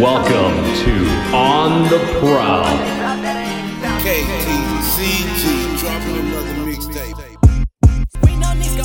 Welcome to On the Prowl. KTCG dropping another mixtape.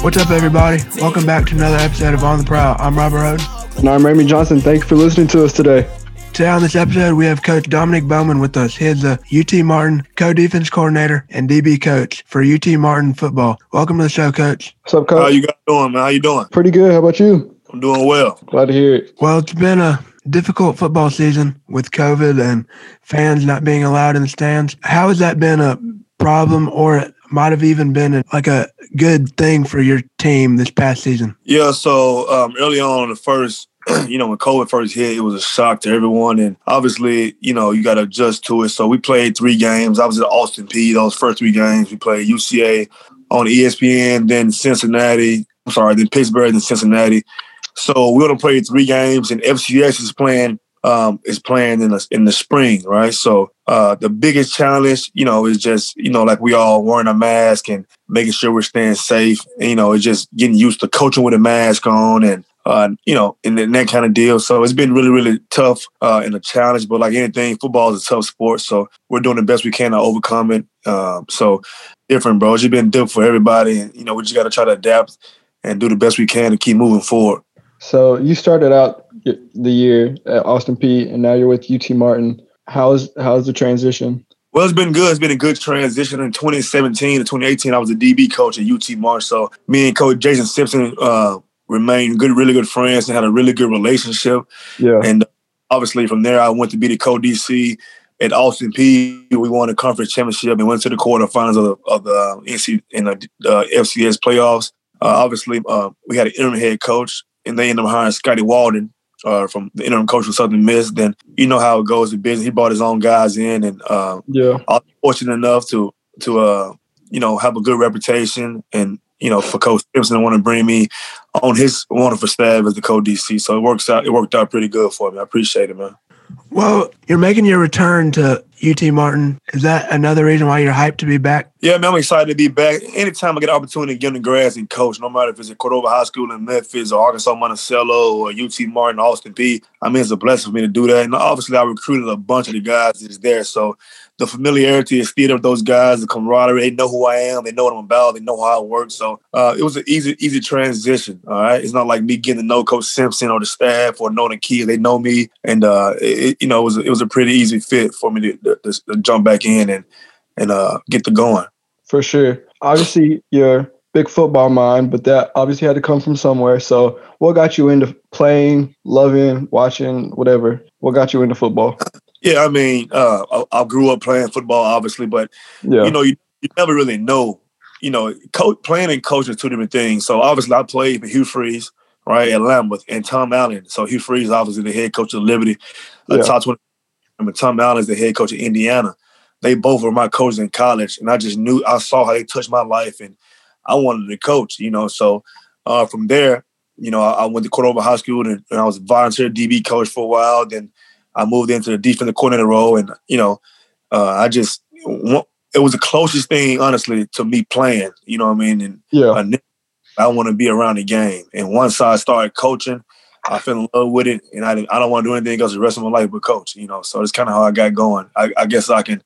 What's up, everybody? Welcome back to another episode of On the Prowl. I'm Robert Rhodes. And I'm Ramy Johnson. Thank you for listening to us today. Today on this episode, we have Coach Dominic Bowman with us. He is the UT Martin co-defense coordinator and DB coach for UT Martin football. Welcome to the show, Coach. What's up, Coach? How you guys doing, man? How you doing? Pretty good. How about you? I'm doing well. Glad to hear it. Well, it's been a difficult football season with COVID and fans not being allowed in the stands. How has that been a problem, or it might have even been like a good thing for your team this past season? Yeah, so um, early on, the first, you know, when COVID first hit, it was a shock to everyone, and obviously, you know, you got to adjust to it. So we played three games. I was at Austin Peay. Those first three games, we played UCA on ESPN, then Cincinnati. I'm sorry, then Pittsburgh, then Cincinnati. So we're gonna play three games, and FCS is playing um, is playing in the in the spring, right? So uh, the biggest challenge, you know, is just you know like we all wearing a mask and making sure we're staying safe. And, you know, it's just getting used to coaching with a mask on and. Uh, you know, and, that kind of deal. So it's been really, really tough uh, and a challenge. But like anything, football is a tough sport. So we're doing the best we can to overcome it. Um, so different, bro. It's been different for everybody. And, you know, we just got to try to adapt and do the best we can to keep moving forward. So you started out the year at Austin Peay, and now you're with UT Martin. How's how's the transition? Well, it's been good. It's been a good transition. In 2017 to 2018, I was a DB coach at UT Martin. So me and Coach Jason Simpson uh, remained good, really good friends and had a really good relationship. Yeah. And uh, obviously from there, I went to be the co-DC at Austin Peay. We won the conference championship and went to the quarterfinals of the, of the uh, NC in the uh, FCS playoffs. Uh, obviously, uh, we had an interim head coach, and they ended up hiring Scotty Walden uh, from the interim coach from Southern Miss. Then you know how it goes in business. He brought his own guys in, and uh, Yeah. I was fortunate enough to to uh, you know have a good reputation, and you know for Coach Simpson to want to bring me on his wonderful staff as the co-DC. So it works out. It worked out pretty good for me. I appreciate it, man. Well, you're making your return to UT Martin. Is that another reason why you're hyped to be back? Yeah, man, I'm excited to be back. Anytime I get an opportunity to get in the grass and coach, no matter if it's at Cordova High School in Memphis or Arkansas Monticello or UT Martin, Austin Peay, I mean, it's a blessing for me to do that. And obviously, I recruited a bunch of the guys that's there. So the familiarity is theater of those guys, the camaraderie, they know who I am, they know what I'm about, they know how I work. So uh, it was an easy, easy transition. All right. It's not like me getting to know Coach Simpson or the staff or knowing the kids. They know me. And, uh, it, you know, it was, it was a pretty easy fit for me to, to, to jump back in and, and uh, get to going. For sure. Obviously, you're big football mind, but that obviously had to come from somewhere. So, what got you into playing, loving, watching, whatever? What got you into football? Yeah, I mean, uh, I, I grew up playing football, obviously, but Yeah. you know, you, you never really know. You know, co- playing and coaching are two different things. So obviously, I played for Hugh Freeze, right, at Lambuth, and Tom Allen. So Hugh Freeze, obviously, the head coach of Liberty, uh, Yeah. top twenty. And Tom Allen is the head coach of Indiana. They both were my coaches in college, and I just knew I saw how they touched my life, and I wanted to coach. You know, so uh, from there, you know, I, I went to Cordova High School, and, and I was a volunteer DB coach for a while. Then I moved into the defensive coordinator role, and you know, uh, I just it was the closest thing, honestly, to me playing. You know what I mean? And yeah. I, I want to be around the game. And once I started coaching, I fell in love with it, and I didn't, I don't want to do anything else the rest of my life but coach. You know, so it's kind of how I got going. I, I guess I can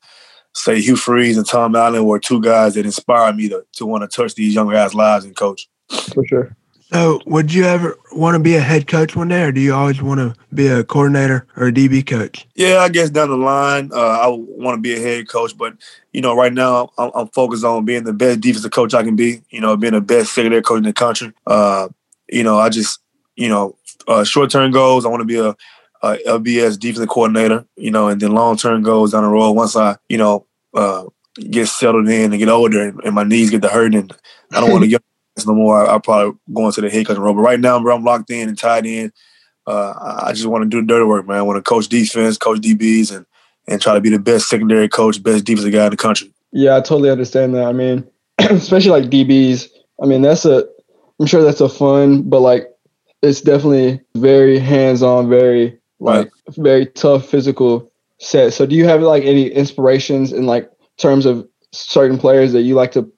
say Hugh Freeze and Tom Allen were two guys that inspired me to to want to touch these young guys' lives and coach. For sure. So, would you ever want to be a head coach one day, or do you always want to be a coordinator or a DB coach? Yeah, I guess down the line, uh, I want to be a head coach, but you know, right now I'm, I'm focused on being the best defensive coach I can be. You know, being the best secondary coach in the country. Uh, you know, I just, you know, uh, short term goals. I want to be a, a FBS defensive coordinator. You know, and then long term goals down the road. Once I, you know, uh, get settled in and get older, and, and my knees get to hurting, I don't want to get no more. I, I'll probably go into the head coaching role. But right now, bro, I'm locked in and tied in. Uh, I just want to do the dirty work, man. I want to coach defense, coach DBs, and and try to be the best secondary coach, best defensive guy in the country. Yeah, I totally understand that. I mean, especially like DBs. I mean, that's a. I'm sure that's a fun, but like, it's definitely very hands-on, very like very tough physical set. So, do you have like any inspirations in like terms of certain players that you like to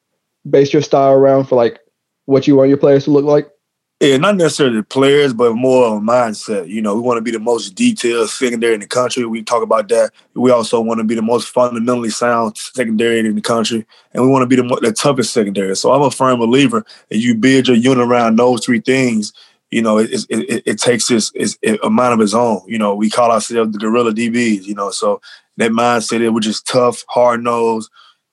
base your style around for like what you want your players to look like? Yeah, not necessarily the players, but more of a mindset. You know, we want to be the most detailed secondary in the country. We talk about that. We also want to be the most fundamentally sound secondary in the country, and we want to be the, the toughest secondary. So I'm a firm believer that you build your unit around those three things. You know, it, it, it, it takes this a mind of its own. You know, we call ourselves the gorilla DBs. You know, so that mindset, it was just tough, hard nosed,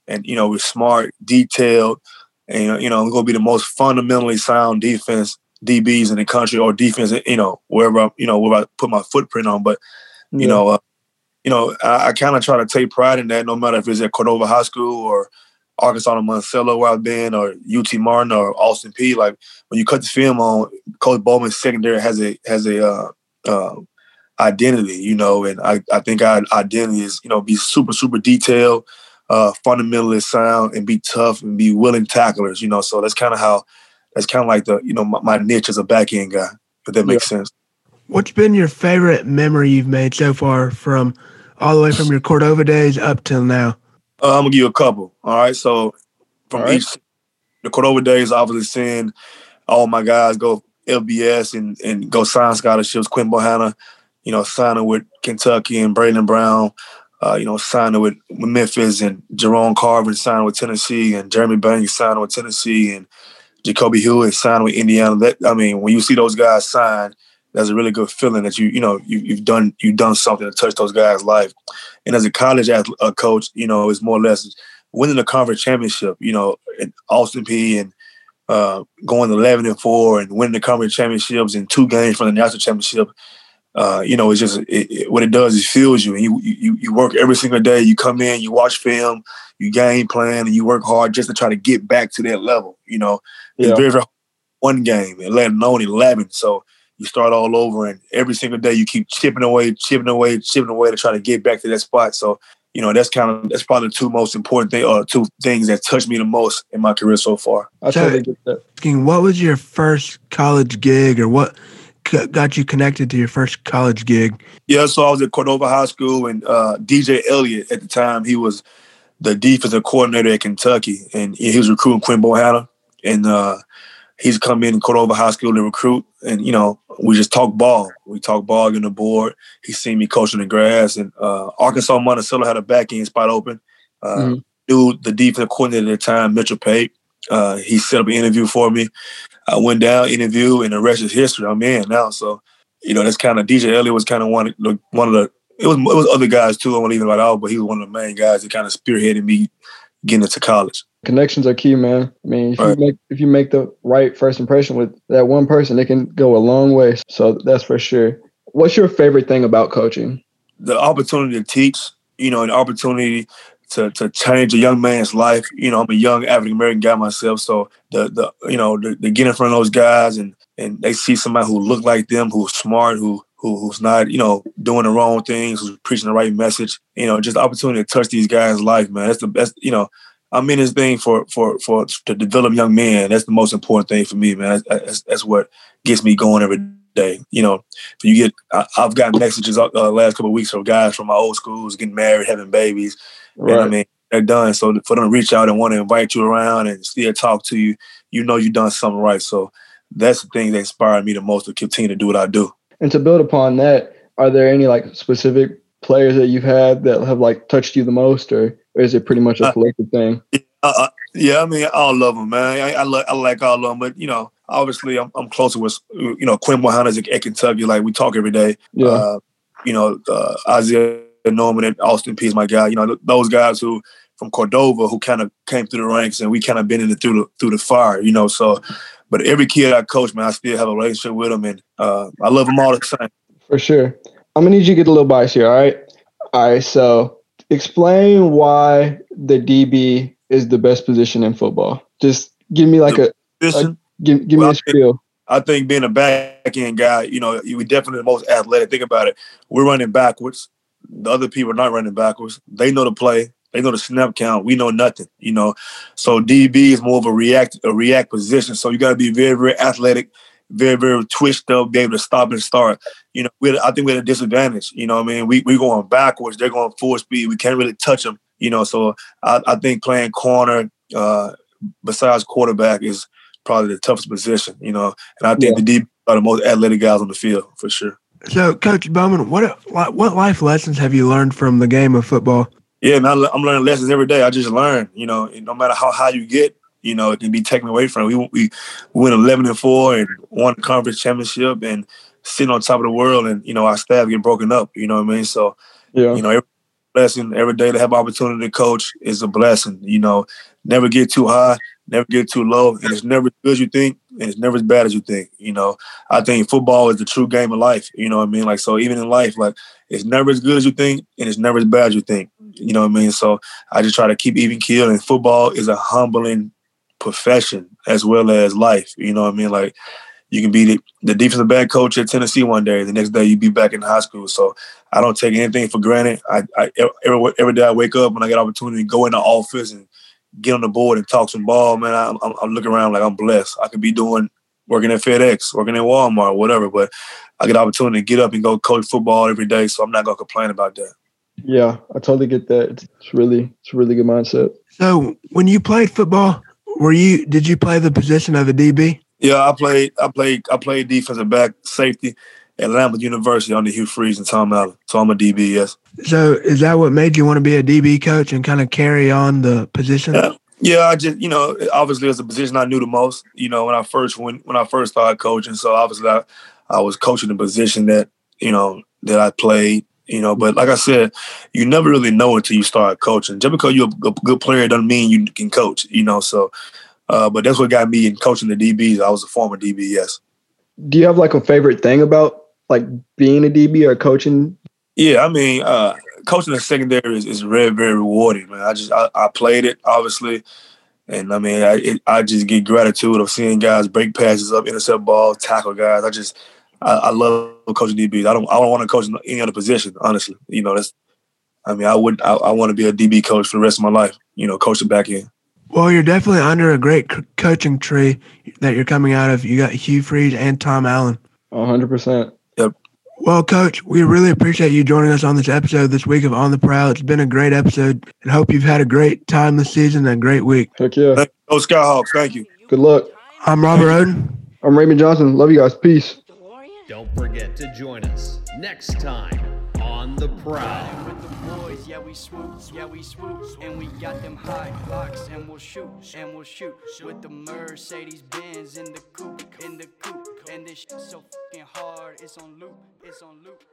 and you know, we're smart, detailed, and you know, we're gonna be the most fundamentally sound defense DBs in the country or defense, you know, wherever I, you know where I put my footprint on. But you yeah. know, uh, you know, I, I kind of try to take pride in that, no matter if it's at Cordova High School or Arkansas and Monticello where I've been, or UT Martin or Austin Peay. Like when you cut the film on, Coach Bowman's secondary has a has a uh, uh, identity, you know, and I, I think our identity is, you know, be super, super detailed, uh, fundamentally sound and be tough and be willing tacklers, you know. So that's kind of how that's kind of like the you know my, my, niche as a back end guy. If that makes yeah. sense. What's been your favorite memory you've made so far from all the way from your Cordova days up till now? Uh, I'm gonna give you a couple. All right, so from right. each the Cordova days, obviously seeing all my guys go FBS and and go sign scholarships. Quinn Bohanna, you know, signing with Kentucky and Braylon Brown. Uh, you know, signing with, Memphis and Jerome Carvin signing with Tennessee and Jeremy Banks signing with Tennessee and Jacoby Hewitt signed with Indiana. That I mean, when you see those guys sign, that's a really good feeling that you you know you, have done you've done something to touch those guys' life. And as a college athlete, a coach, you know, it's more or less winning the conference championship. You know, in Austin Peay and uh, going 11 and four and winning the conference championships in two games from the national championship. Uh, you know, it's just it, it, what it does is fuels you, and you, you you work every single day. You come in, you watch film, you game plan, and you work hard just to try to get back to that level. You know, yeah. it's very, very one game and let alone eleven. So you start all over, and every single day you keep chipping away, chipping away, chipping away to try to get back to that spot. So you know that's kind of that's probably the two most important thing or two things that touched me the most in my career so far. I totally get that. What was your first college gig, or what got you connected to your first college gig? Yeah, so I was at Cordova High School, and uh, DJ Eliot at the time he was the defensive coordinator at Kentucky, and he was recruiting Quinn Bohanna, and uh, he's come in Cordova High School to recruit, and you know we just talk ball. We talk ball getting the board. He seen me coaching the grass, and uh, Arkansas Monticello had a back end spot open. Uh, mm-hmm. Dude, the defensive coordinator at the time, Mitchell Pate, uh, he set up an interview for me. I went down, interview, and the rest is history. I'm in now. So, you know, that's kind of DJ Eliot was kind of one, one of the. It was it was other guys too. I won't even about all, but he was one of the main guys that kind of spearheaded me getting into college. Connections are key, man. I mean, if right. you make if you make the right first impression with that one person, it can go a long way. So that's for sure. What's your favorite thing about coaching? The opportunity to teach. You know, an opportunity to to change a young man's life. You know, I'm a young African American guy myself, so the the you know the, the get in front of those guys and and they see somebody who look like them, who's smart, who who who's not you know doing the wrong things, who's preaching the right message. You know, just the opportunity to touch these guys' life, man. That's the best. You know, I'm in this thing for for for to develop young men. That's the most important thing for me, man. That's, that's what gets me going every day. You know, if you get I, have gotten messages uh, last couple of weeks from guys from my old schools getting married, having babies. Right. I mean, they're done. So for them to reach out and want to invite you around and still talk to you, you know you've done something right. So that's the thing that inspired me the most to continue to do what I do. And to build upon that, are there any like specific players that you've had that have like touched you the most, or, or is it pretty much a uh, collective uh, thing? Uh, yeah, I mean, all love them, man. I, I, like, I like all of them, but you know, obviously, I'm, I'm closer with you know Quinn Bohanna's at, Kentucky. Like we talk every day. Yeah. Uh, you know, uh, Isaiah Norman and Austin Peay, my guy. You know, those guys who from Cordova who kind of came through the ranks, and we kind of been in it through the through the fire. You know, so. But every kid I coach, man, I still have a relationship with them, and uh, I love them all the same. For sure. I'm gonna need you to get a little bias here. All right. All right. So explain why the DB is the best position in football. Just give me like a, a give, give well, me a spiel. I think being a back end guy, you know, you definitely the most athletic. Think about it. We're running backwards. The other people are not running backwards. They know the play. They know the snap count. We know nothing, you know. So DB is more of a react a react position. So you got to be very very athletic, very very twitched up, be able to stop and start. You know, we I think we're at a disadvantage. You know, I mean, we we going backwards. They're going full speed. We can't really touch them. You know, so I, I think playing corner uh, besides quarterback is probably the toughest position, you know. And I think Yeah. the DB are the most athletic guys on the field for sure. So, Coach Bowman, what what life lessons have you learned from the game of football? Yeah, man, I- I'm learning lessons every day. I just learn, you know, and no matter how high you get, you know, it can be taken away from. We we went 11 and four and won the conference championship and sitting on top of the world, and you know our staff get broken up. You know what I mean? So Yeah. you know, every blessing every day to have opportunity to coach is a blessing. You know, never get too high, never get too low, and it's never as good as you think, and it's never as bad as you think. You know, I think football is the true game of life. You know what I mean? Like so, even in life, like it's never as good as you think, and it's never as bad as you think. You know what I mean? So I just try to keep even keel, and football is a humbling profession as well as life. You know what I mean? Like you can be the, the defensive back coach at Tennessee one day, the next day you be back in high school. So I don't take anything for granted. I, I every, every day I wake up and I get opportunity to go in the office and get on the board and talk some ball, man. I, I'm, I'm looking around like I'm blessed. I could be doing working at FedEx, working at Walmart, whatever, but I get opportunity to get up and go coach football every day. So I'm not gonna complain about that. Yeah, I totally get that. It's, it's really it's a really good mindset. So, when you played football, were you did you play the position of a DB? Yeah, I played. I played. I played defensive back, safety at Lambuth University under Hugh Freeze and Tom Allen. So I'm a DB. Yes. So, is that what made you want to be a DB coach and kind of carry on the position? Yeah. Yeah, I just you know obviously it's a position I knew the most. You know when I first when when I first started coaching, so obviously I, I was coaching the position that you know that I played. You know, but like I said, you never really know until you start coaching. Just because you're a good player doesn't mean you can coach. You know, so uh, but that's what got me in coaching the DBs. I was a former DB. Yes. Do you have like a favorite thing about like being a DB or coaching? Yeah, I mean, uh, coaching the secondary is, is very, very rewarding, man. I just I, I played it obviously, and I mean, I it, I just get gratitude of seeing guys break passes up, intercept balls, tackle guys. I just I, I love coaching DBs. I don't I don't want to coach any other position, honestly. You know, that's I mean, I would I, I want to be a DB coach for the rest of my life. You know, coaching back in. Well, you're definitely under a great c- coaching tree that you're coming out of. You got Hugh Freeze and Tom Allen. hundred percent. Well, Coach, we really appreciate you joining us on this episode this week of On the Prowl. It's been a great episode and hope you've had a great time this season and a great week. Heck yeah. Thank you. Go Skyhawks. Thank you. Good luck. I'm Robert Oden. I'm Raymond Johnson. Love you guys. Peace. Don't forget to join us next time on The Prowl. with the boys, yeah we swoop, yeah we swoop, and we got them high blocks, and we'll shoot, and we'll shoot with the Mercedes Benz in the coupe, in the coupe, and this shit so fucking hard, it's on loop, it's on loop.